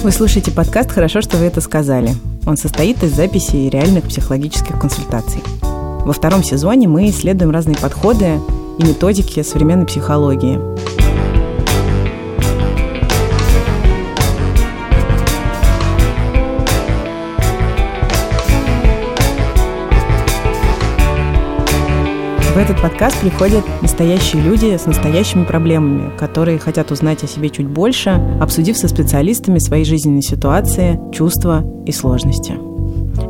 Вы слушаете подкаст «Хорошо, что вы это сказали». Он состоит из записей реальных психологических консультаций. Во втором сезоне мы исследуем разные подходы и методики современной психологии. В этот подкаст приходят настоящие люди с настоящими проблемами, которые хотят узнать о себе чуть больше, обсудив со специалистами свои жизненные ситуации, чувства и сложности.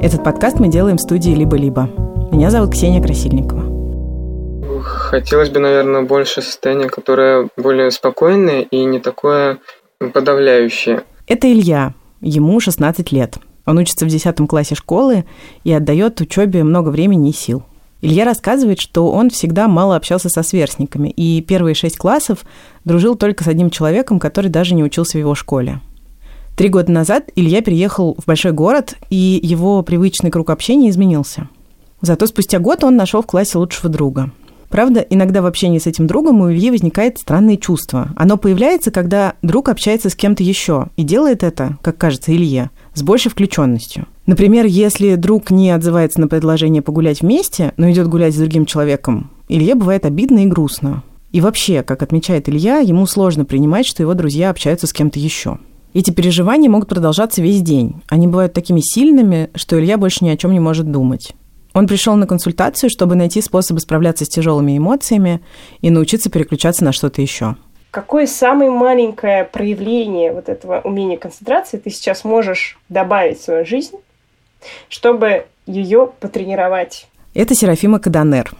Этот подкаст мы делаем в студии «Либо-либо». Меня зовут Ксения Красильникова. Хотелось бы, наверное, больше состояния, которое более спокойное и не такое подавляющее. Это Илья. Ему 16 лет. Он учится в 10 классе школы и отдает учебе много времени и сил. Илья рассказывает, что он всегда мало общался со сверстниками, и первые шесть классов дружил только с одним человеком, который даже не учился в его школе. Три года назад Илья переехал в большой город, и его привычный круг общения изменился. Зато спустя год он нашел в классе лучшего друга. Правда, иногда в общении с этим другом у Ильи возникает странное чувство. Оно появляется, когда друг общается с кем-то еще и делает это, как кажется Илье, с большей включенностью. Например, если друг не отзывается на предложение погулять вместе, но идет гулять с другим человеком, Илье бывает обидно и грустно. И вообще, как отмечает Илья, ему сложно принимать, что его друзья общаются с кем-то еще. Эти переживания могут продолжаться весь день. Они бывают такими сильными, что Илья больше ни о чем не может думать. Он пришел на консультацию, чтобы найти способы справляться с тяжелыми эмоциями и научиться переключаться на что-то еще. Какое самое маленькое проявление вот этого умения концентрации ты сейчас можешь добавить в свою жизнь, чтобы ее потренировать? Это Серафима Каданер.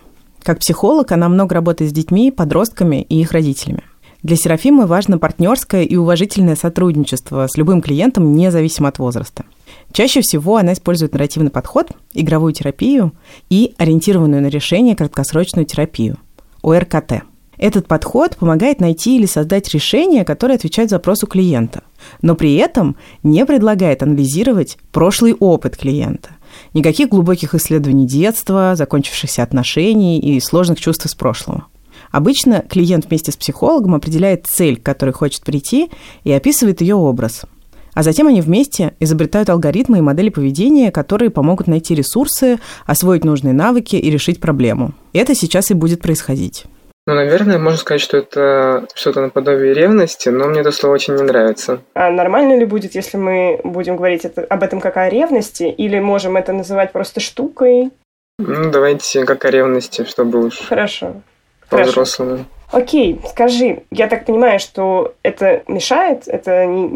Как психолог она много работает с детьми, подростками и их родителями. Для Серафимы важно партнерское и уважительное сотрудничество с любым клиентом, независимо от возраста. Чаще всего она использует нарративный подход, игровую терапию и ориентированную на решение краткосрочную терапию – ОРКТ – этот подход помогает найти или создать решение, которое отвечает запросу клиента, но при этом не предлагает анализировать прошлый опыт клиента. Никаких глубоких исследований детства, закончившихся отношений и сложных чувств из прошлого. Обычно клиент вместе с психологом определяет цель, к которой хочет прийти, и описывает ее образ. А затем они вместе изобретают алгоритмы и модели поведения, которые помогут найти ресурсы, освоить нужные навыки и решить проблему. Это сейчас и будет происходить. Ну, наверное, можно сказать, что это что-то наподобие ревности, но мне это слово очень не нравится. А нормально ли будет, если мы будем говорить это, об этом как о ревности, или можем это называть просто штукой? Ну, давайте как о ревности, чтобы уж Хорошо. По-взрослому. Окей, скажи, я так понимаю, что это мешает, это не,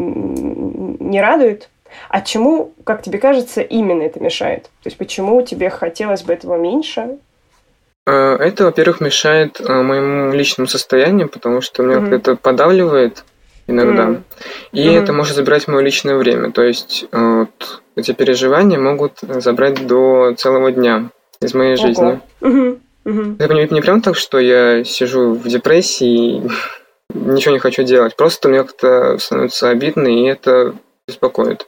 не радует? А чему, как тебе кажется, именно это мешает? То есть почему тебе хотелось бы этого меньше? Э, это, во-первых, мешает э, моему личному состоянию, потому что меня mm-hmm. это подавливает иногда. Mm-hmm. И mm-hmm. это может забирать мое личное время. То есть э, вот, эти переживания могут забрать до целого дня из моей Ого. жизни. Mm-hmm. Mm-hmm. Это не, не прям так, что я сижу в депрессии и ничего не хочу делать. Просто мне как-то становится обидно, и это беспокоит.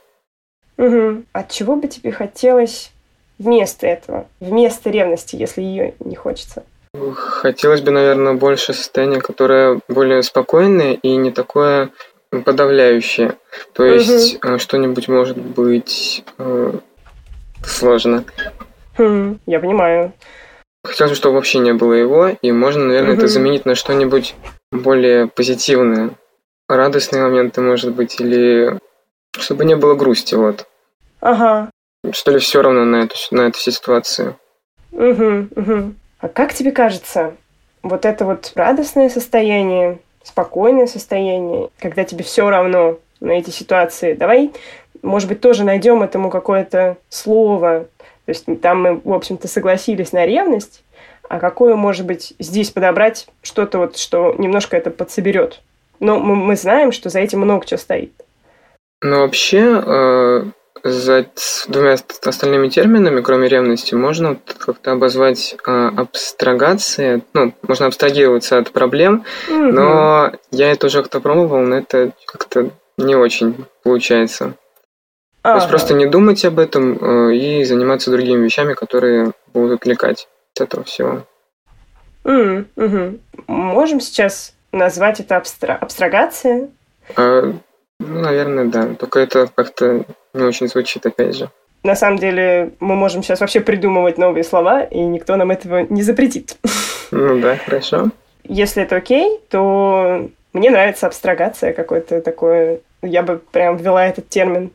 Угу. От чего бы тебе хотелось вместо этого, вместо ревности, если ее не хочется? Хотелось бы, наверное, больше состояния, которое более спокойное и не такое подавляющее. То есть угу. что-нибудь может быть э, сложно. Хм, я понимаю. Хотелось бы, чтобы вообще не было его, и можно, наверное, угу. это заменить на что-нибудь более позитивное. Радостные моменты, может быть, или чтобы не было грусти, вот. Ага что ли, все равно на эту, на эту ситуацию. Угу, угу. А как тебе кажется, вот это вот радостное состояние, спокойное состояние, когда тебе все равно на эти ситуации, давай, может быть, тоже найдем этому какое-то слово. То есть там мы, в общем-то, согласились на ревность, а какое, может быть, здесь подобрать что-то вот, что немножко это подсоберет. Но мы, мы знаем, что за этим много чего стоит. Ну, вообще, э, за двумя остальными терминами, кроме ревности, можно как-то обозвать э, абстрагация. Ну, можно абстрагироваться от проблем, mm-hmm. но я это уже как-то пробовал, но это как-то не очень получается. То есть просто не думать об этом э, и заниматься другими вещами, которые будут отвлекать от этого всего. Mm -hmm. Можем сейчас назвать это абстра абстрагация? А, Ну, наверное, да. Только это как-то не очень звучит, опять же. На самом деле, мы можем сейчас вообще придумывать новые слова, и никто нам этого не запретит. Ну да, хорошо. Если это окей, то мне нравится абстрагация какой-то такое. Я бы прям ввела этот термин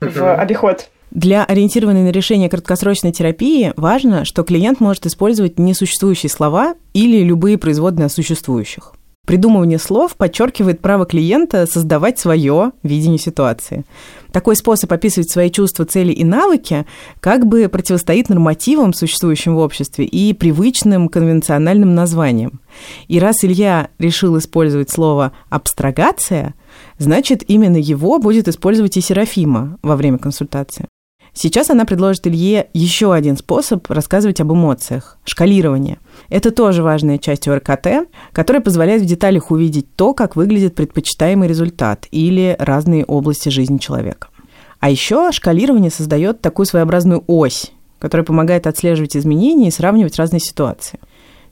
в обиход. Для ориентированной на решение краткосрочной терапии важно, что клиент может использовать несуществующие слова или любые производные от существующих. Придумывание слов подчеркивает право клиента создавать свое видение ситуации. Такой способ описывать свои чувства, цели и навыки как бы противостоит нормативам, существующим в обществе, и привычным конвенциональным названиям. И раз Илья решил использовать слово «абстрагация», значит, именно его будет использовать и Серафима во время консультации. Сейчас она предложит Илье еще один способ рассказывать об эмоциях – шкалирование. Это тоже важная часть ОРКТ, которая позволяет в деталях увидеть то, как выглядит предпочитаемый результат или разные области жизни человека. А еще шкалирование создает такую своеобразную ось, которая помогает отслеживать изменения и сравнивать разные ситуации.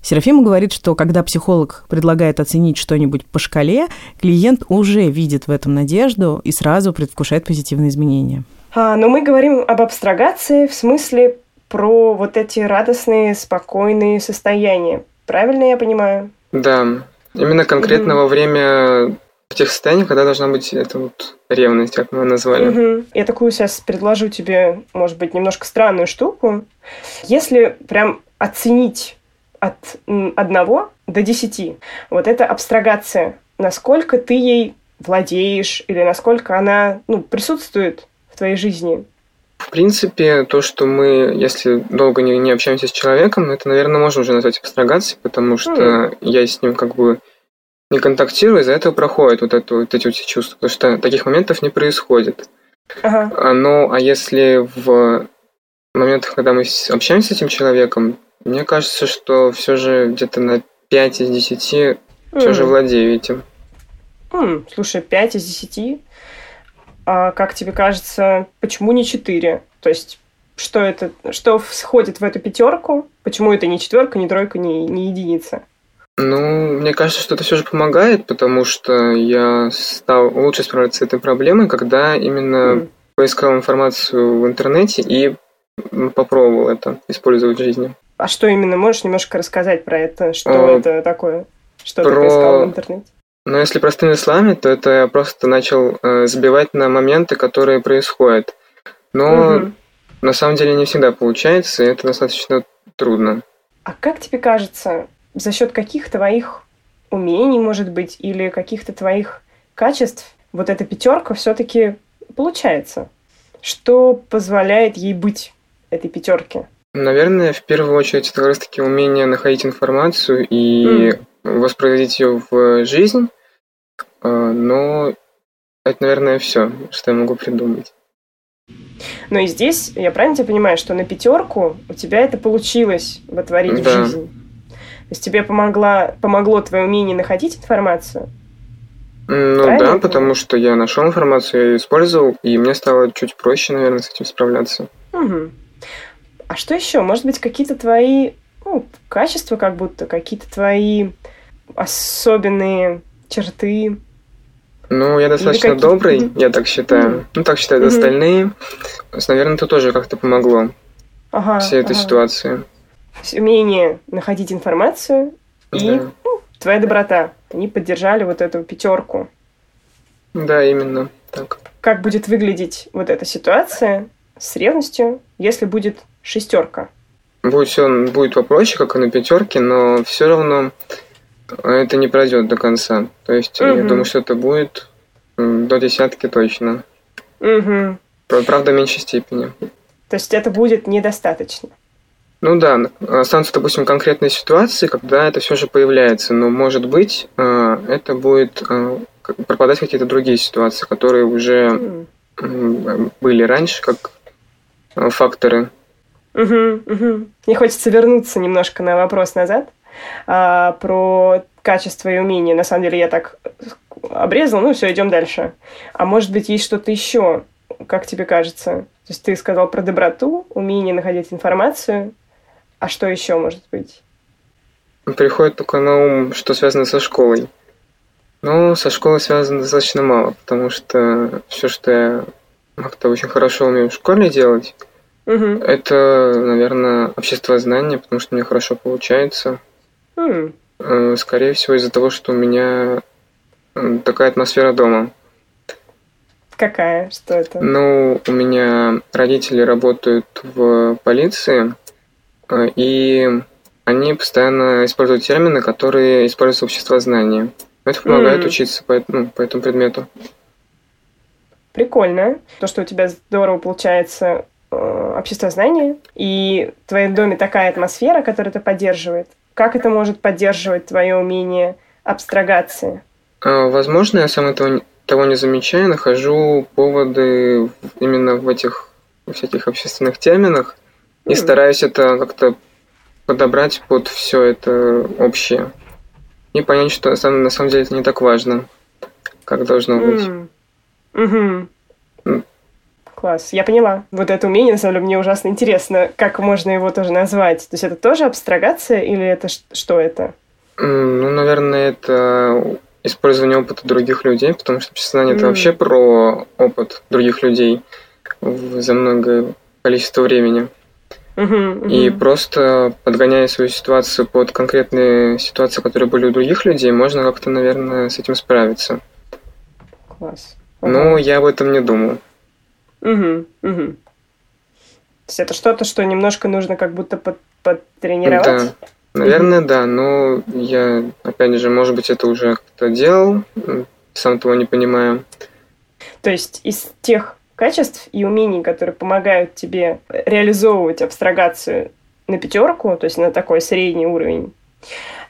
Серафима говорит, что когда психолог предлагает оценить что-нибудь по шкале, клиент уже видит в этом надежду и сразу предвкушает позитивные изменения. А, но мы говорим об абстрагации в смысле про вот эти радостные, спокойные состояния. Правильно я понимаю? Да. Именно конкретно mm-hmm. во время тех состояний, когда должна быть эта вот ревность, как мы назвали. Угу. Я такую сейчас предложу тебе, может быть, немножко странную штуку. Если прям оценить от одного до десяти, вот эта абстрагация, насколько ты ей владеешь или насколько она ну, присутствует твоей жизни? В принципе, то, что мы, если долго не, не общаемся с человеком, это, наверное, можно уже назвать абстрагацией, потому что mm. я с ним как бы не контактирую, из-за этого проходят вот, это, вот эти вот чувства, потому что таких моментов не происходит. Ага. А, ну, а если в моментах, когда мы общаемся с этим человеком, мне кажется, что все же где-то на 5 из 10 mm. все же владею этим. Mm, слушай, 5 из 10 а как тебе кажется, почему не четыре? То есть что это, что входит в эту пятерку? Почему это не четверка, не тройка, не, не единица? Ну, мне кажется, что это все же помогает, потому что я стал лучше справляться с этой проблемой, когда именно mm. поискал информацию в интернете и попробовал это использовать в жизни. А что именно? Можешь немножко рассказать про это? Что а, это такое? Что про... ты поискал в интернете? Но если простыми словами, то это я просто начал э, забивать на моменты, которые происходят. Но угу. на самом деле не всегда получается, и это достаточно трудно. А как тебе кажется, за счет каких твоих умений, может быть, или каких-то твоих качеств вот эта пятерка все-таки получается? Что позволяет ей быть этой пятерке? Наверное, в первую очередь, это как раз-таки умение находить информацию и mm. воспроизводить ее в жизнь. А, но это, наверное, все, что я могу придумать. Но и здесь, я правильно тебя понимаю, что на пятерку у тебя это получилось вотворить да. в жизнь? То есть тебе помогла, помогло твое умение находить информацию? Ну правильно да, потому что я нашел информацию, я ее использовал, и мне стало чуть проще, наверное, с этим справляться. Угу. А что еще? Может быть, какие-то твои ну, качества, как будто, какие-то твои особенные черты, ну, я достаточно добрый, я так считаю. Ну, так считают остальные. Наверное, это тоже как-то помогло ага, всей этой ага. ситуации. Умение находить информацию и да. ну, твоя доброта. Они поддержали вот эту пятерку. Да, именно так. Как будет выглядеть вот эта ситуация с ревностью, если будет шестерка? Будет все будет попроще, как и на пятерке, но все равно это не пройдет до конца. То есть, угу. я думаю, что это будет до десятки точно. Угу. Правда, в меньшей степени. То есть это будет недостаточно. Ну да, останутся, допустим, конкретные ситуации, когда это все же появляется, но, может быть, э, это будет пропадать какие-то другие ситуации, которые уже mm. были раньше, как факторы. Угу, угу. Мне хочется вернуться немножко на вопрос назад а, про качество и умение. На самом деле я так обрезал, ну все, идем дальше. А может быть, есть что-то еще, как тебе кажется? То есть ты сказал про доброту, умение находить информацию. А что еще может быть? Приходит только на ум, что связано со школой. Ну, со школой связано достаточно мало, потому что все, что я как-то очень хорошо умею в школе делать, угу. это, наверное, общество знания, потому что мне хорошо получается. Угу. Скорее всего, из-за того, что у меня такая атмосфера дома. Какая? Что это? Ну, у меня родители работают в полиции, э, и они постоянно используют термины, которые используются в общество знания. Это помогает mm. учиться по, ну, по этому предмету. Прикольно. То, что у тебя здорово получается э, общество знания, и в твоем доме такая атмосфера, которая это поддерживает. Как это может поддерживать твое умение абстрагации? А, возможно, я сам этого того не замечая, нахожу поводы именно в этих всяких общественных терминах и mm. стараюсь это как-то подобрать под все это общее. И понять, что на самом деле это не так важно, как должно быть. Mm. Угу. Класс, я поняла. Вот это умение, на самом деле, мне ужасно интересно, как можно его тоже назвать. То есть это тоже абстрагация или это что это? Ну, наверное, это использование опыта других людей, потому что писание mm. это вообще про опыт других людей за многое количество времени. Uh-huh, uh-huh. И просто подгоняя свою ситуацию под конкретные ситуации, которые были у других людей, можно как-то, наверное, с этим справиться. Класс. Uh-huh. Но я об этом не думал. Угу, угу. То есть это что-то, что немножко нужно как будто под, подтренировать? Да. Наверное, да, но я, опять же, может быть, это уже как-то делал, сам того не понимаю. То есть из тех качеств и умений, которые помогают тебе реализовывать абстрагацию на пятерку, то есть на такой средний уровень,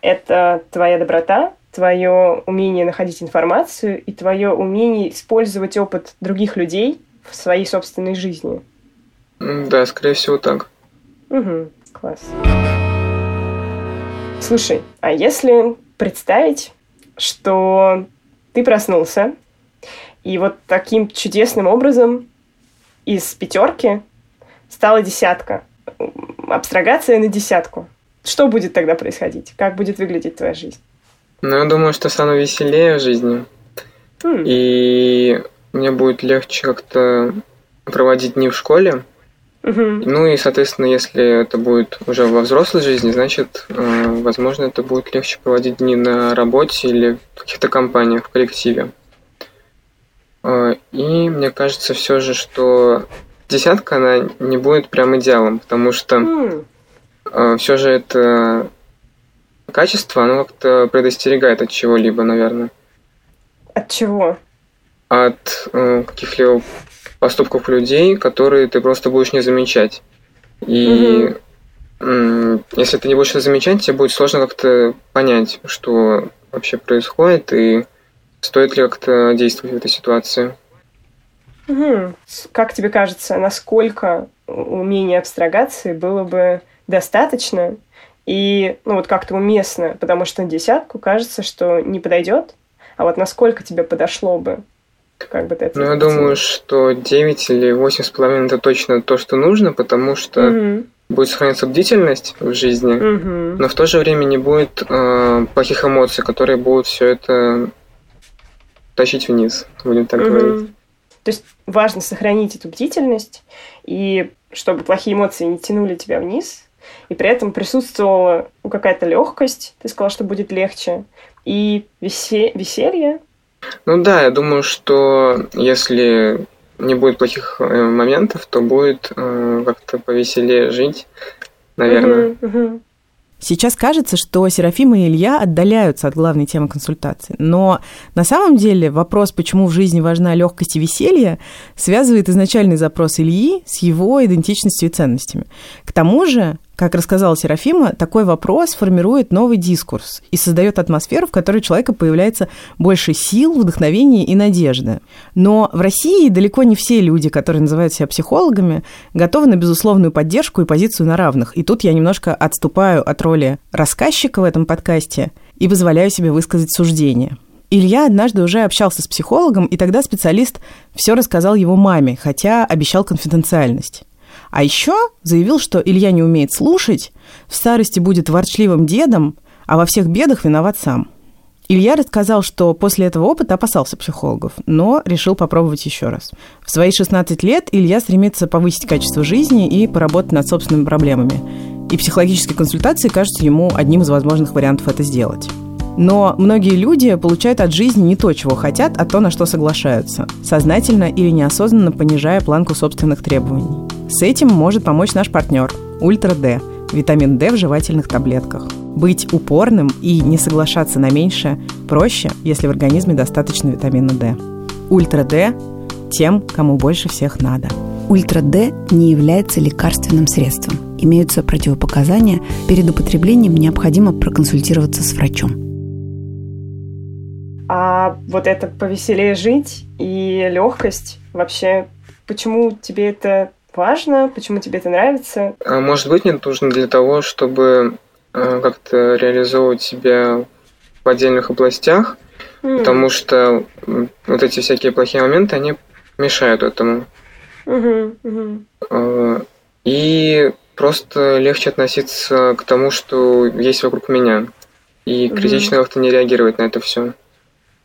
это твоя доброта, твое умение находить информацию и твое умение использовать опыт других людей в своей собственной жизни. Да, скорее всего так. Угу, класс. Слушай, а если представить, что ты проснулся, и вот таким чудесным образом из пятерки стала десятка, абстрагация на десятку. Что будет тогда происходить? Как будет выглядеть твоя жизнь? Ну, я думаю, что стану веселее в жизни. Mm. И мне будет легче как-то проводить дни в школе. Угу. Ну и, соответственно, если это будет уже во взрослой жизни, значит, э, возможно, это будет легче проводить дни на работе или в каких-то компаниях, в коллективе. Э, и мне кажется все же, что десятка, она не будет прям идеалом, потому что. Э, все же это качество, оно как-то предостерегает от чего-либо, наверное. От чего? От каких-либо поступков людей, которые ты просто будешь не замечать. И угу. если ты не будешь это замечать, тебе будет сложно как-то понять, что вообще происходит и стоит ли как-то действовать в этой ситуации. Угу. Как тебе кажется, насколько умения абстрагации было бы достаточно и ну вот как-то уместно, потому что на десятку кажется, что не подойдет, а вот насколько тебе подошло бы? Как бы ты это Ну, я думаю, что 9 или 8,5 это точно то, что нужно, потому что угу. будет сохраняться бдительность в жизни, угу. но в то же время не будет э, плохих эмоций, которые будут все это тащить вниз, будем так угу. говорить. То есть важно сохранить эту бдительность, и чтобы плохие эмоции не тянули тебя вниз, и при этом присутствовала какая-то легкость, ты сказала, что будет легче, и весе- веселье, ну да, я думаю, что если не будет плохих э, моментов, то будет э, как-то повеселее жить, наверное. Угу, угу. Сейчас кажется, что Серафима и Илья отдаляются от главной темы консультации. Но на самом деле вопрос, почему в жизни важна легкость и веселье, связывает изначальный запрос Ильи с его идентичностью и ценностями. К тому же как рассказала Серафима, такой вопрос формирует новый дискурс и создает атмосферу, в которой у человека появляется больше сил, вдохновения и надежды. Но в России далеко не все люди, которые называют себя психологами, готовы на безусловную поддержку и позицию на равных. И тут я немножко отступаю от роли рассказчика в этом подкасте и позволяю себе высказать суждение. Илья однажды уже общался с психологом, и тогда специалист все рассказал его маме, хотя обещал конфиденциальность. А еще заявил, что Илья не умеет слушать, в старости будет ворчливым дедом, а во всех бедах виноват сам. Илья рассказал, что после этого опыта опасался психологов, но решил попробовать еще раз. В свои 16 лет Илья стремится повысить качество жизни и поработать над собственными проблемами. И психологические консультации кажутся ему одним из возможных вариантов это сделать. Но многие люди получают от жизни не то, чего хотят, а то, на что соглашаются, сознательно или неосознанно понижая планку собственных требований. С этим может помочь наш партнер – Ультра Д – витамин D в жевательных таблетках. Быть упорным и не соглашаться на меньшее проще, если в организме достаточно витамина D. Ультра D тем, кому больше всех надо. Ультра D не является лекарственным средством. Имеются противопоказания. Перед употреблением необходимо проконсультироваться с врачом. А вот это повеселее жить и легкость вообще, почему тебе это важно, почему тебе это нравится? А может быть, мне нужно для того, чтобы э, как-то реализовывать себя в отдельных областях, mm. потому что вот эти всякие плохие моменты, они мешают этому. Mm-hmm. Mm-hmm. И просто легче относиться к тому, что есть вокруг меня, и критично mm-hmm. как-то не реагировать на это все.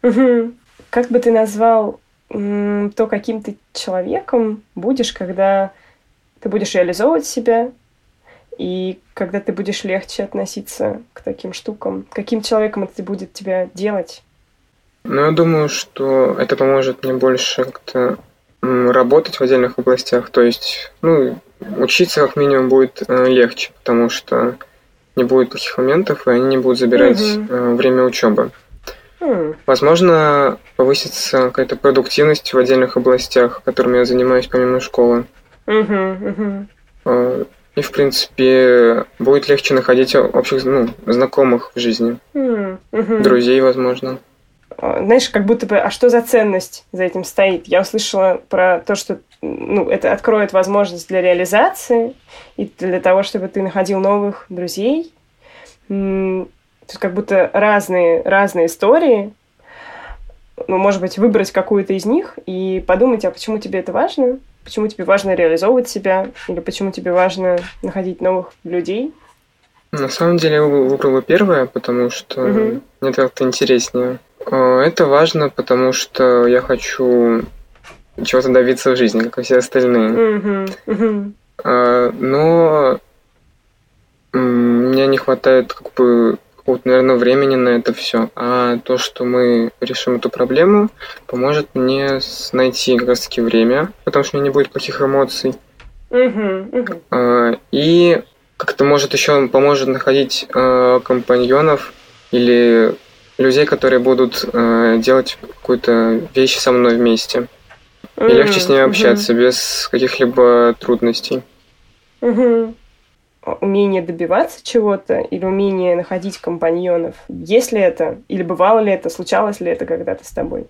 Mm-hmm. Как бы ты назвал то, каким ты человеком будешь, когда ты будешь реализовывать себя, и когда ты будешь легче относиться к таким штукам, каким человеком это будет тебя делать? Ну, я думаю, что это поможет мне больше как-то работать в отдельных областях. То есть, ну, учиться как минимум будет э, легче, потому что не будет плохих моментов, и они не будут забирать угу. время учебы. Возможно, повысится какая-то продуктивность в отдельных областях, которыми я занимаюсь помимо школы. Угу, угу. И, в принципе, будет легче находить общих ну, знакомых в жизни. Угу. Друзей, возможно. А, знаешь, как будто бы, а что за ценность за этим стоит? Я услышала про то, что ну, это откроет возможность для реализации и для того, чтобы ты находил новых друзей. Тут как будто разные, разные истории. Ну, может быть, выбрать какую-то из них и подумать, а почему тебе это важно? Почему тебе важно реализовывать себя? Или почему тебе важно находить новых людей? На самом деле я выбрала первое, потому что угу. мне это как-то интереснее. А, это важно, потому что я хочу чего-то добиться в жизни, как и все остальные. Угу. Угу. Но мне не хватает как бы какого-то, наверное, времени на это все. А то, что мы решим эту проблему, поможет мне найти как раз-таки время, потому что у меня не будет плохих эмоций. Угу. И как-то может еще поможет находить а, компаньонов или людей, которые будут а, делать какую-то вещь со мной вместе. И легче с ними общаться без каких-либо трудностей. Угу умение добиваться чего-то или умение находить компаньонов? Есть ли это? Или бывало ли это? Случалось ли это когда-то с тобой?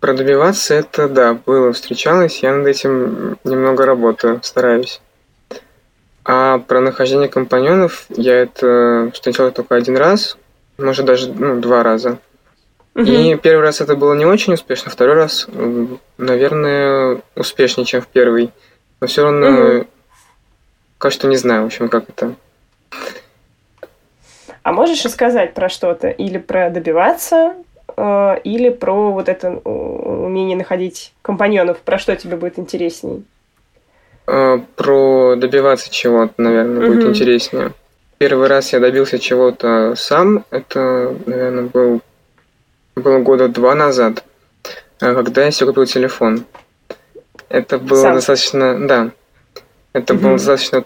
Про добиваться это, да, было, встречалось. Я над этим немного работаю, стараюсь. А про нахождение компаньонов я это встречал только один раз, может даже ну, два раза. Угу. И первый раз это было не очень успешно, второй раз, наверное, успешнее, чем в первый. Но все равно угу. Пока что не знаю, в общем, как это. А можешь рассказать про что-то? Или про добиваться, э, или про вот это умение находить компаньонов? Про что тебе будет интересней? Э, про добиваться чего-то, наверное, будет угу. интереснее. Первый раз я добился чего-то сам. Это, наверное, был, было года два назад, э, когда я себе купил телефон. Это было сам. достаточно, да, это угу. было достаточно,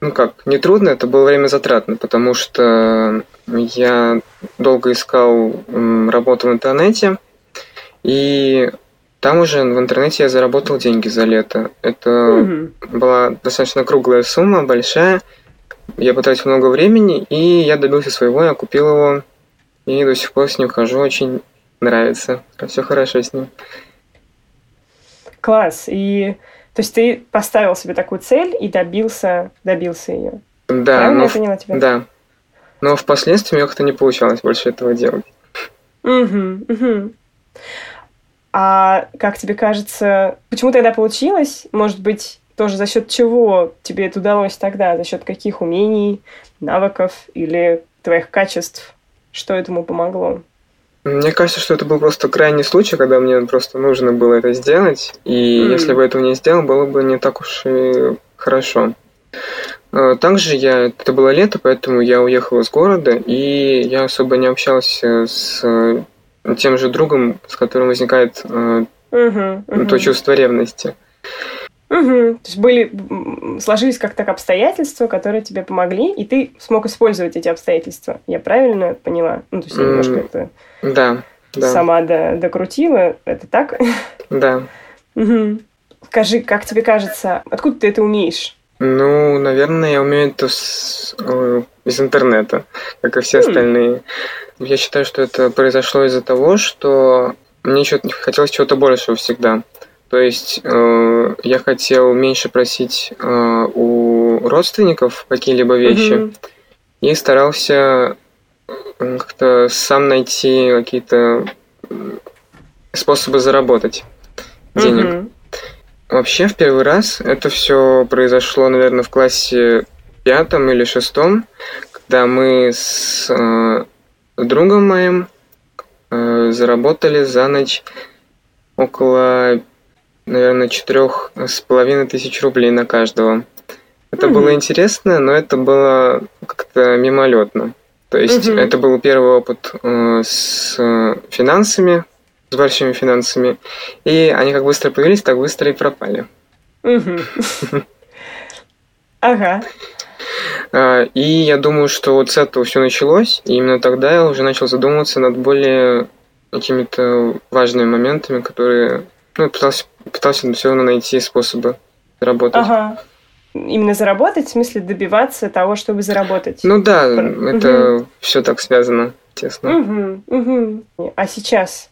ну как, не трудно, это было время затратно, потому что я долго искал работу в интернете, и там уже в интернете я заработал деньги за лето. Это угу. была достаточно круглая сумма, большая. Я потратил много времени, и я добился своего, я купил его, и до сих пор с ним хожу, очень нравится. Все хорошо с ним. Класс. И то есть ты поставил себе такую цель и добился, добился ее. Да, Правильно но я поняла тебя? Да. Но впоследствии мне как-то не получалось больше этого делать. Угу, угу. А как тебе кажется, почему тогда получилось? Может быть, тоже за счет чего тебе это удалось тогда? За счет каких умений, навыков или твоих качеств? Что этому помогло? Мне кажется, что это был просто крайний случай, когда мне просто нужно было это сделать, и mm. если бы этого не сделал, было бы не так уж и хорошо. А, также я, это было лето, поэтому я уехал из города, и я особо не общался с тем же другом, с которым возникает uh-huh, uh-huh. то чувство ревности. Угу. То есть были, сложились как так обстоятельства, которые тебе помогли, и ты смог использовать эти обстоятельства. Я правильно поняла? Ну, то есть я немножко это да, да. сама до, докрутила. Это так? Да. Угу. Скажи, как тебе кажется, откуда ты это умеешь? Ну, наверное, я умею это с, э, из интернета, как и все остальные. Я считаю, что это произошло из-за того, что мне хотелось чего-то большего всегда. То есть э, я хотел меньше просить э, у родственников какие-либо вещи mm-hmm. и старался как-то сам найти какие-то способы заработать денег. Mm-hmm. Вообще, в первый раз это все произошло, наверное, в классе пятом или шестом, когда мы с э, другом моим э, заработали за ночь около наверное, четырех с половиной тысяч рублей на каждого. Это mm-hmm. было интересно, но это было как-то мимолетно. То есть mm-hmm. это был первый опыт э, с финансами, с большими финансами, и они как быстро появились, так быстро и пропали. Ага. А, и я думаю, что вот с этого все началось, и именно тогда я уже начал задумываться над более какими-то важными моментами, которые ну, пытался пытался все равно найти способы заработать. Ага. Именно заработать, в смысле добиваться того, чтобы заработать. Ну да, это угу. все так связано, тесно. Угу, угу. А сейчас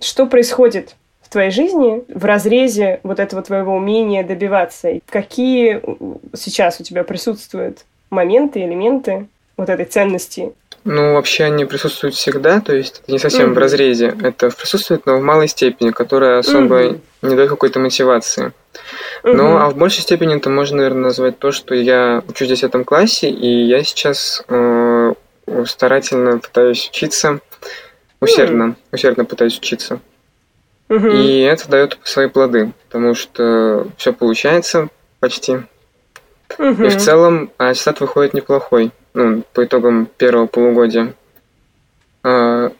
что происходит в твоей жизни в разрезе вот этого твоего умения добиваться? Какие сейчас у тебя присутствуют моменты, элементы вот этой ценности ну, вообще они присутствуют всегда, то есть не совсем mm-hmm. в разрезе. Это присутствует, но в малой степени, которая особо mm-hmm. не дает какой-то мотивации. Mm-hmm. Ну, а в большей степени это можно, наверное, назвать то, что я учусь в 10 классе, и я сейчас э, старательно пытаюсь учиться, усердно, mm-hmm. усердно пытаюсь учиться. Mm-hmm. И это дает свои плоды, потому что все получается почти. Mm-hmm. И в целом аттестат выходит неплохой ну, по итогам первого полугодия. А,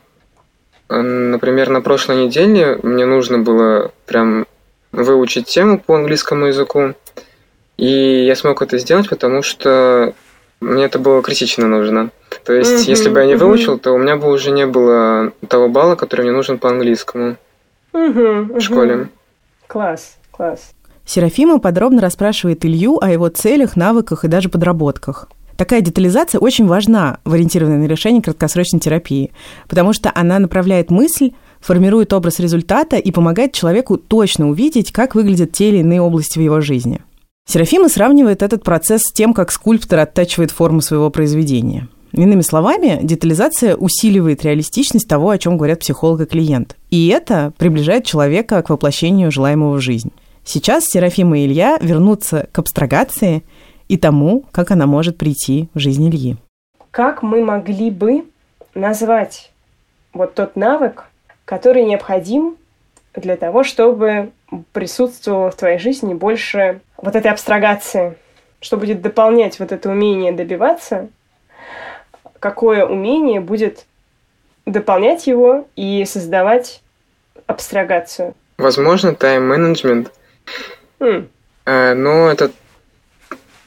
например, на прошлой неделе мне нужно было прям выучить тему по английскому языку, и я смог это сделать, потому что мне это было критично нужно. То есть, mm-hmm, если бы я не выучил, mm-hmm. то у меня бы уже не было того балла, который мне нужен по английскому mm-hmm, в школе. Класс, класс. Серафима подробно расспрашивает Илью о его целях, навыках и даже подработках. Такая детализация очень важна в ориентированной на решение краткосрочной терапии, потому что она направляет мысль, формирует образ результата и помогает человеку точно увидеть, как выглядят те или иные области в его жизни. Серафима сравнивает этот процесс с тем, как скульптор оттачивает форму своего произведения. Иными словами, детализация усиливает реалистичность того, о чем говорят психолог и клиент. И это приближает человека к воплощению желаемого в жизнь. Сейчас Серафима и Илья вернутся к абстрагации – и тому, как она может прийти в жизнь Ильи. Как мы могли бы назвать вот тот навык, который необходим для того, чтобы присутствовало в твоей жизни больше вот этой абстрагации, что будет дополнять вот это умение добиваться, какое умение будет дополнять его и создавать абстрагацию. Возможно, тайм-менеджмент. Mm. Но это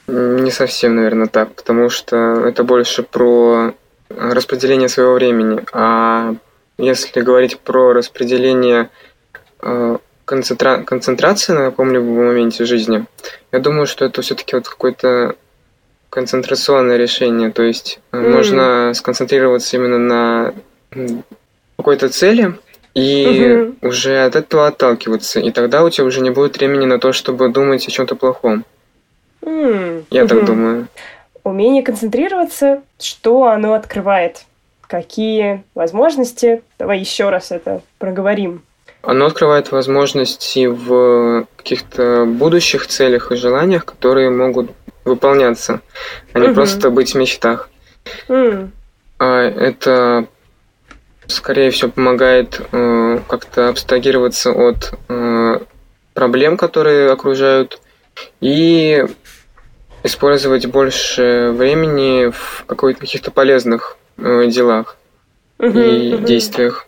не совсем, наверное, так, потому что это больше про распределение своего времени. А если говорить про распределение э, концентра... концентрации на каком-либо моменте жизни, я думаю, что это все-таки вот какое-то концентрационное решение. То есть mm. можно сконцентрироваться именно на какой-то цели и mm-hmm. уже от этого отталкиваться. И тогда у тебя уже не будет времени на то, чтобы думать о чем-то плохом. Mm. Я так думаю. Умение концентрироваться, что оно открывает? Какие возможности? Давай еще раз это проговорим. Оно открывает возможности в каких-то будущих целях и желаниях, которые могут выполняться, а не угу. просто быть в мечтах. Mm. Это скорее всего, помогает э, как-то абстрагироваться от э, проблем, которые окружают, и использовать больше времени в каких-то полезных э, делах угу, и угу. действиях,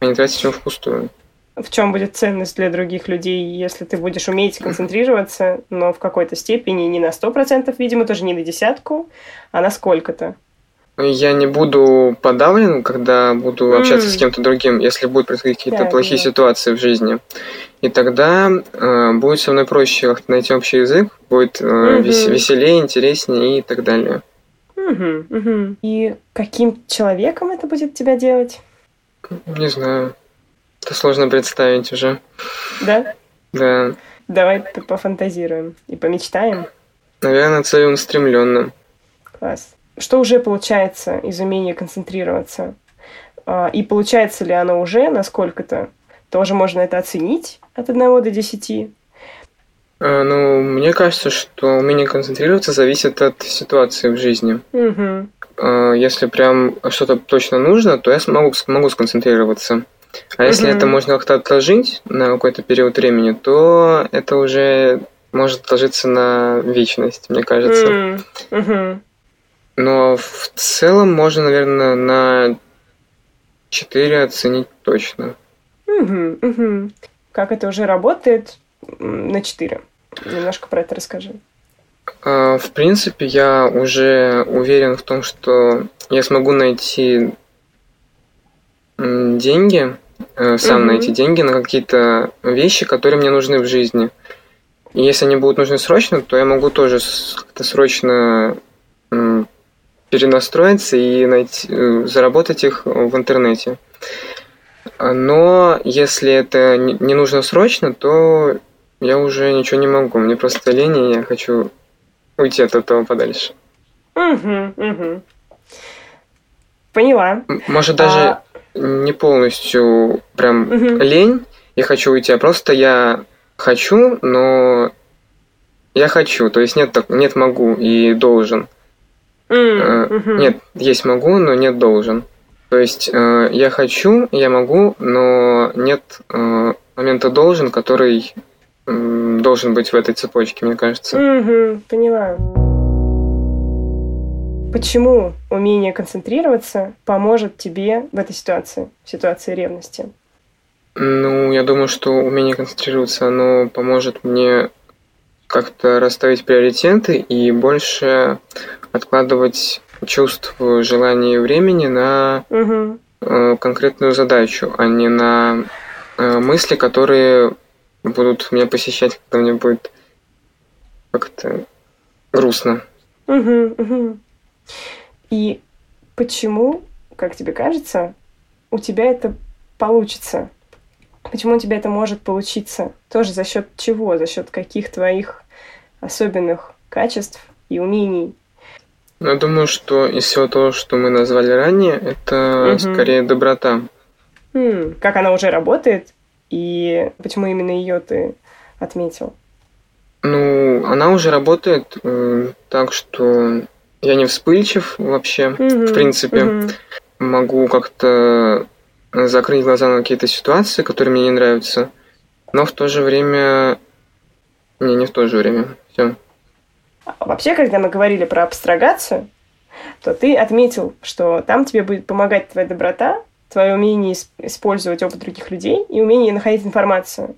а не тратить его впустую. В чем будет ценность для других людей, если ты будешь уметь концентрироваться, но в какой-то степени не на сто процентов, видимо, тоже не на десятку, а на сколько-то? Я не буду подавлен, когда буду общаться mm. с кем-то другим, если будут происходить какие-то да, плохие да. ситуации в жизни. И тогда э, будет со мной проще найти общий язык, будет э, mm-hmm. веселее, интереснее и так далее. Mm-hmm. Mm-hmm. И каким человеком это будет тебя делать? Не знаю. Это сложно представить уже. Да? Да. Давай пофантазируем и помечтаем. Наверное, целеустремленным. Класс что уже получается из умения концентрироваться? А, и получается ли оно уже насколько-то? Тоже можно это оценить от 1 до 10? А, ну, мне кажется, что умение концентрироваться зависит от ситуации в жизни. Угу. Если прям что-то точно нужно, то я смогу, смогу сконцентрироваться. А если угу. это можно как-то отложить на какой-то период времени, то это уже может отложиться на вечность, мне кажется. Угу. Но в целом можно, наверное, на 4 оценить точно. Угу, угу. Как это уже работает на 4? Немножко про это расскажи. А, в принципе, я уже уверен в том, что я смогу найти деньги, э, сам угу. найти деньги на какие-то вещи, которые мне нужны в жизни. И если они будут нужны срочно, то я могу тоже как-то срочно перенастроиться и найти, э, заработать их в интернете. Но если это не нужно срочно, то я уже ничего не могу. Мне просто лень, и я хочу уйти от этого подальше. Угу, угу. Поняла. Может, даже а... не полностью прям угу. лень, я хочу уйти, а просто я хочу, но я хочу. То есть нет, так, нет могу и должен. Mm-hmm. Нет, есть могу, но нет должен. То есть э, я хочу, я могу, но нет э, момента должен, который должен быть в этой цепочке, мне кажется. Угу, поняла. Почему умение концентрироваться поможет тебе в этой ситуации, в ситуации ревности? Ну, я думаю, что умение концентрироваться, оно поможет мне как-то расставить приоритеты и больше откладывать чувство, желание времени на угу. конкретную задачу, а не на э, мысли, которые будут меня посещать, когда мне будет как-то грустно. Угу, угу. И почему, как тебе кажется, у тебя это получится? Почему у тебя это может получиться? Тоже за счет чего? За счет каких твоих особенных качеств и умений? Ну, я думаю, что из всего того, что мы назвали ранее, это угу. скорее доброта. М, как она уже работает и почему именно ее ты отметил? Ну, она уже работает э, так, что я не вспыльчив вообще, угу. в принципе. Угу. Могу как-то закрыть глаза на какие-то ситуации, которые мне не нравятся, но в то же время... Не, не в то же время. Все. Вообще, когда мы говорили про абстрагацию, то ты отметил, что там тебе будет помогать твоя доброта, твое умение использовать опыт других людей и умение находить информацию.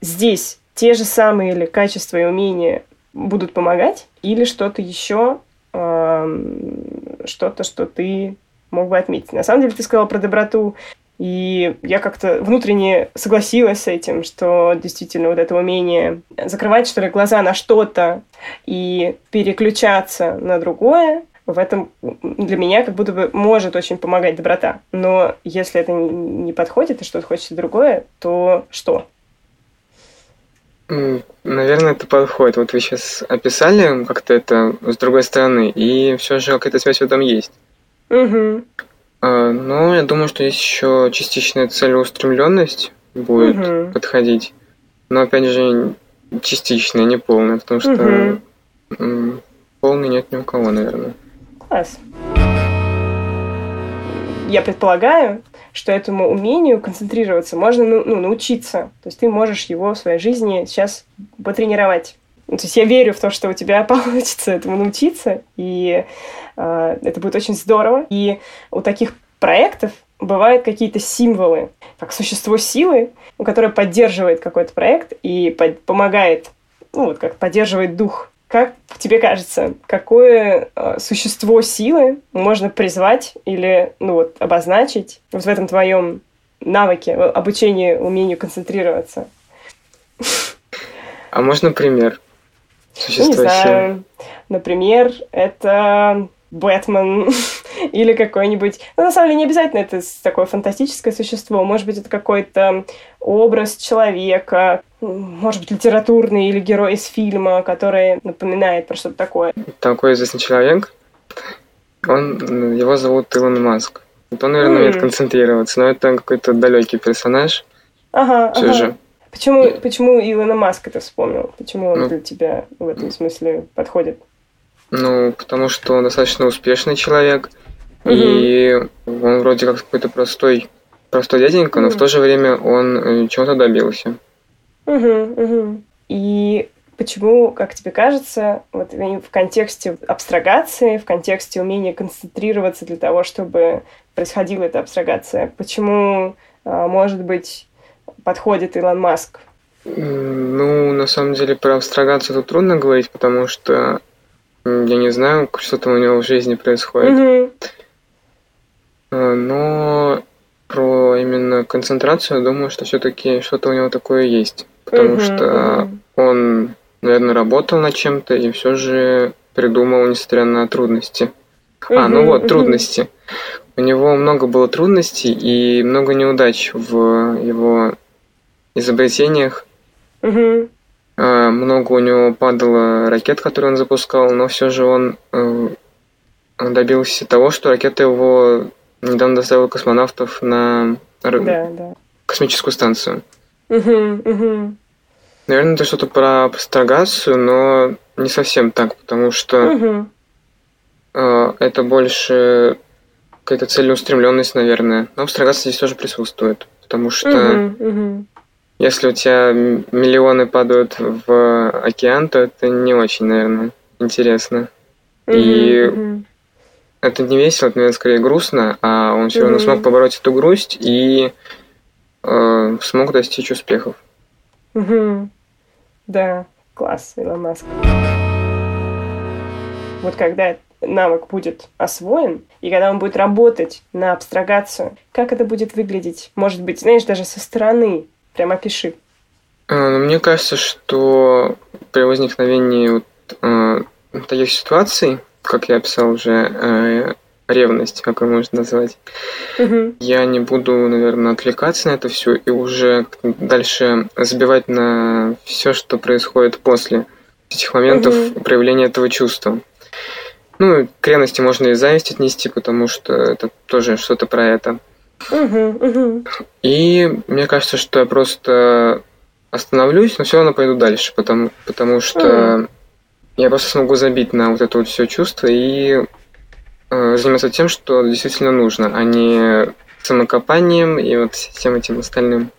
Здесь те же самые или качества и умения будут помогать, или что-то еще, что-то, что ты мог бы отметить. На самом деле ты сказал про доброту и я как-то внутренне согласилась с этим, что действительно вот это умение закрывать, что ли, глаза на что-то и переключаться на другое, в этом для меня как будто бы может очень помогать доброта. Но если это не подходит и что-то хочется другое, то что? Наверное, это подходит. Вот вы сейчас описали как-то это с другой стороны, и все же какая-то связь в этом есть. Угу. А, ну, я думаю, что есть еще частичная целеустремленность будет угу. подходить. Но опять же, частичная, не полная, потому что угу. полный нет ни у кого, наверное. Класс. Я предполагаю, что этому умению концентрироваться можно ну, ну, научиться. То есть ты можешь его в своей жизни сейчас потренировать. Ну, то есть я верю в то, что у тебя получится этому научиться, и э, это будет очень здорово. И у таких проектов бывают какие-то символы, как существо силы, которое поддерживает какой-то проект и под, помогает, ну вот как поддерживает дух. Как тебе кажется, какое э, существо силы можно призвать или ну вот обозначить вот в этом твоем навыке обучения умению концентрироваться? А можно пример? Существо ну, не знаю. Например, это Бэтмен или какой-нибудь... Ну, на самом деле, не обязательно это такое фантастическое существо. Может быть, это какой-то образ человека, может быть, литературный или герой из фильма, который напоминает про что-то такое. Такой известный человек, он, его зовут Илон Маск. Вот он, наверное, mm. умеет концентрироваться, но это какой-то далекий персонаж. Ага, Все ага. же. Почему, почему Илона Маск это вспомнил? Почему он ну, для тебя в этом смысле подходит? Ну, потому что он достаточно успешный человек, угу. и он вроде как какой-то простой, простой дяденька, но в то же время он э, чего-то добился. Угу, угу. И почему, как тебе кажется, вот в контексте абстрагации, в контексте умения концентрироваться для того, чтобы происходила эта абстрагация, почему, а, может быть, подходит Илон Маск? Ну, на самом деле, про абстрагацию тут трудно говорить, потому что я не знаю, что там у него в жизни происходит. Mm-hmm. Но про именно концентрацию, думаю, что все-таки что-то у него такое есть. Потому mm-hmm. что он, наверное, работал над чем-то и все же придумал, несмотря на трудности. А, ну вот, трудности. У него много было трудностей и много неудач в его изобретениях. А, много у него падало ракет, которые он запускал, но все же он э, добился того, что ракета его недавно доставила космонавтов на да, да. космическую станцию. Наверное, это что-то про абстрагацию, но не совсем так, потому что это больше какая-то целеустремленность, наверное. Но абстрагация здесь тоже присутствует, потому что угу, угу. Если у тебя миллионы падают в океан, то это не очень, наверное, интересно. Mm-hmm, И mm-hmm. это не весело, это, наверное, скорее грустно, а он все равно смог побороть эту грусть и э, смог достичь успехов. Mm-hmm. Да, класс, Илон Маск. Вот когда навык будет освоен, и когда он будет работать на абстрагацию, как это будет выглядеть? Может быть, знаешь, даже со стороны, Прям опиши. А, ну, мне кажется, что при возникновении вот, э, таких ситуаций, как я описал уже, э, ревность, как ее можно назвать, угу. я не буду, наверное, отвлекаться на это все и уже дальше забивать на все, что происходит после этих моментов угу. проявления этого чувства. Ну, к ревности можно и зависть отнести, потому что это тоже что-то про это. И мне кажется, что я просто остановлюсь, но все равно пойду дальше, потому, потому что я просто смогу забить на вот это вот все чувство и э, заниматься тем, что действительно нужно, а не самокопанием и вот всем этим остальным.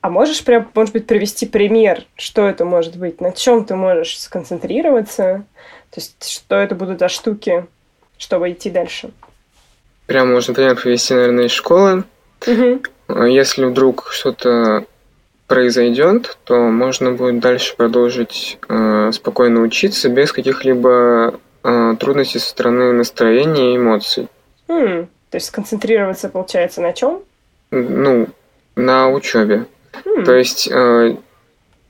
А можешь прям, может быть, привести пример, что это может быть, на чем ты можешь сконцентрироваться, то есть что это будут за штуки, чтобы идти дальше? Прям можно пример привести, наверное, из школы. Угу. Если вдруг что-то произойдет, то можно будет дальше продолжить э, спокойно учиться без каких-либо э, трудностей со стороны настроения и эмоций. Mm. То есть сконцентрироваться получается на чем? Ну, на учебе. Mm. То есть э,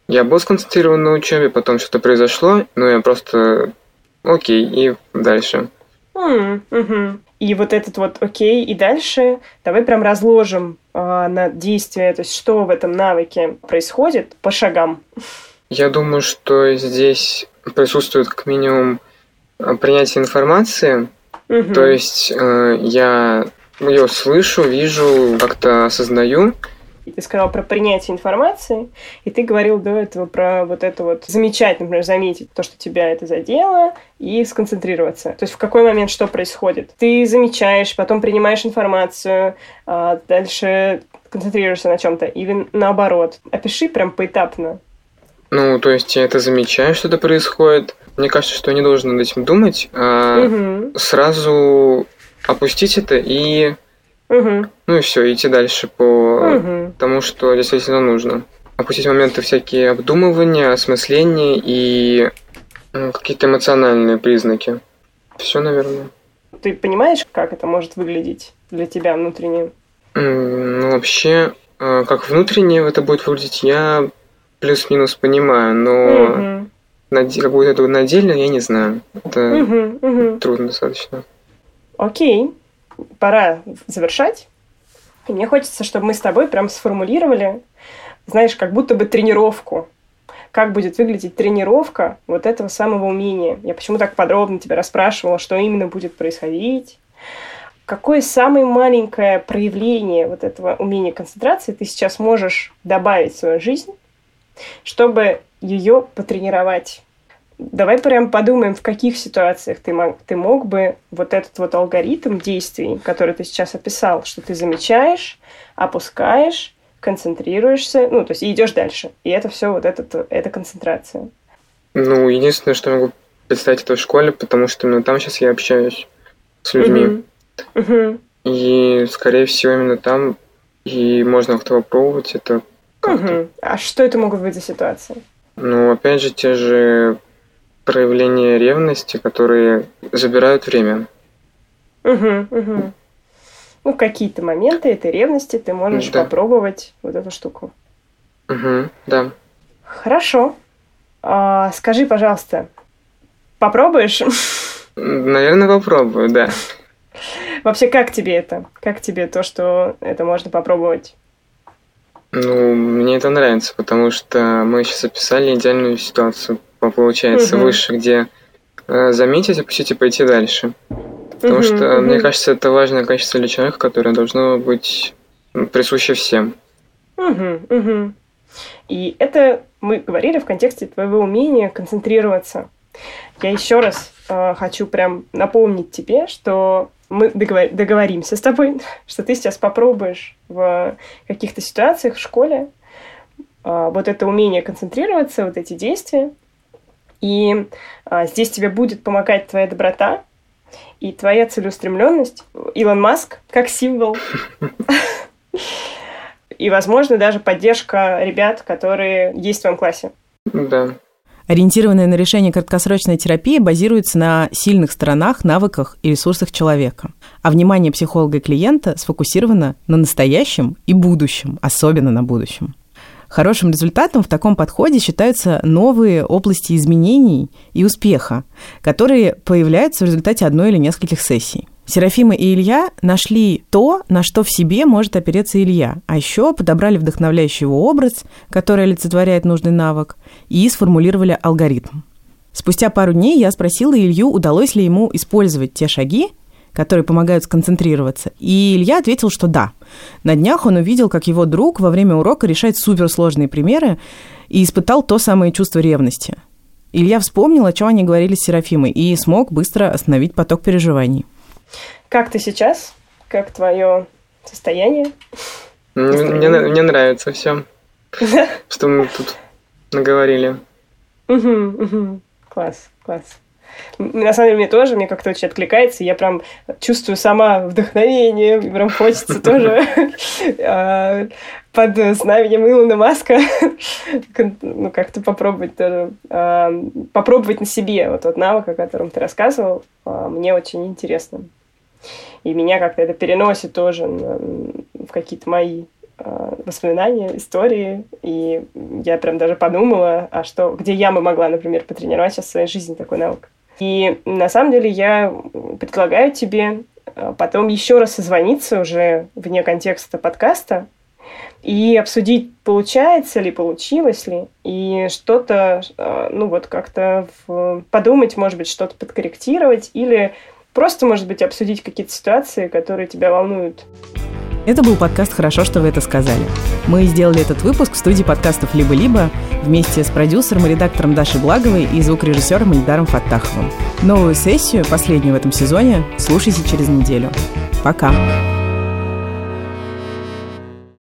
я был сконцентрирован на учебе, потом что-то произошло, но я просто окей, и дальше. Mm. Mm-hmm. И вот этот вот окей, и дальше давай прям разложим э, на действие, то есть что в этом навыке происходит по шагам. Я думаю, что здесь присутствует как минимум а, принятие информации, угу. то есть э, я ее слышу, вижу, как-то осознаю, Ты сказал про принятие информации, и ты говорил до этого про вот это вот замечать, например, заметить то, что тебя это задело, и сконцентрироваться. То есть в какой момент что происходит. Ты замечаешь, потом принимаешь информацию, а дальше концентрируешься на чем-то, или наоборот. Опиши прям поэтапно. Ну, то есть я это замечаю, что это происходит. Мне кажется, что я не должен над этим думать, а угу. сразу опустить это и Угу. Ну и все, идти дальше по угу. Тому, что действительно нужно. Опустить моменты всякие обдумывания, осмысления и ну, какие-то эмоциональные признаки. Все, наверное. Ты понимаешь, как это может выглядеть для тебя внутренне? Ну, вообще, а, как внутренне это будет выглядеть, я плюс-минус понимаю, но угу. на, как будет это на деле, я не знаю. Это угу, угу. трудно достаточно. Окей пора завершать. И мне хочется, чтобы мы с тобой прям сформулировали, знаешь, как будто бы тренировку. Как будет выглядеть тренировка вот этого самого умения. Я почему так подробно тебя расспрашивала, что именно будет происходить. Какое самое маленькое проявление вот этого умения концентрации ты сейчас можешь добавить в свою жизнь, чтобы ее потренировать? Давай прям подумаем, в каких ситуациях ты мог, ты мог бы вот этот вот алгоритм действий, который ты сейчас описал, что ты замечаешь, опускаешь, концентрируешься, ну, то есть и идешь дальше. И это все вот это, это концентрация. Ну, единственное, что я могу представить, это в школе, потому что именно там сейчас я общаюсь с людьми. Uh-huh. И, скорее всего, именно там и можно как-то попробовать это. Угу. А что это могут быть за ситуации? Ну, опять же, те же проявления ревности, которые забирают время. Угу, угу. Ну, какие-то моменты этой ревности ты можешь да. попробовать вот эту штуку. Угу, да. Хорошо. А, скажи, пожалуйста, попробуешь? Наверное, попробую, да. Вообще, как тебе это? Как тебе то, что это можно попробовать? Ну, мне это нравится, потому что мы сейчас описали идеальную ситуацию получается, угу. выше, где э, заметить, опустить и пойти дальше. Потому угу, что, угу. мне кажется, это важное качество для человека, которое должно быть присуще всем. Угу, угу. И это мы говорили в контексте твоего умения концентрироваться. Я еще раз э, хочу прям напомнить тебе, что мы договор- договоримся с тобой, что ты сейчас попробуешь в каких-то ситуациях в школе э, вот это умение концентрироваться, вот эти действия, и а, здесь тебе будет помогать твоя доброта и твоя целеустремленность. Илон Маск как символ. И, возможно, даже поддержка ребят, которые есть в твоем классе. Да. Ориентированная на решение краткосрочная терапия базируется на сильных сторонах, навыках и ресурсах человека. А внимание психолога и клиента сфокусировано на настоящем и будущем, особенно на будущем. Хорошим результатом в таком подходе считаются новые области изменений и успеха, которые появляются в результате одной или нескольких сессий. Серафима и Илья нашли то, на что в себе может опереться Илья, а еще подобрали вдохновляющий его образ, который олицетворяет нужный навык, и сформулировали алгоритм. Спустя пару дней я спросила Илью, удалось ли ему использовать те шаги, которые помогают сконцентрироваться. И Илья ответил, что да. На днях он увидел, как его друг во время урока решает суперсложные примеры и испытал то самое чувство ревности. Илья вспомнил, о чем они говорили с Серафимой, и смог быстро остановить поток переживаний. Как ты сейчас? Как твое состояние? Мне, мне нравится все, что мы тут наговорили. Класс, класс на самом деле мне тоже, мне как-то очень откликается, я прям чувствую сама вдохновение, прям хочется тоже а, под знаменем Илона Маска ну, как-то попробовать тоже, а, попробовать на себе вот тот навык, о котором ты рассказывал, а, мне очень интересно. И меня как-то это переносит тоже в какие-то мои воспоминания, истории, и я прям даже подумала, а что, где я бы могла, например, потренировать сейчас в своей жизни такой навык. И на самом деле я предлагаю тебе э, потом еще раз созвониться уже вне контекста подкаста и обсудить, получается ли, получилось ли, и что-то, э, ну вот как-то подумать, может быть, что-то подкорректировать, или просто, может быть, обсудить какие-то ситуации, которые тебя волнуют. Это был подкаст «Хорошо, что вы это сказали». Мы сделали этот выпуск в студии подкастов «Либо-либо» вместе с продюсером и редактором Дашей Благовой и звукорежиссером Ильдаром Фаттаховым. Новую сессию, последнюю в этом сезоне, слушайте через неделю. Пока!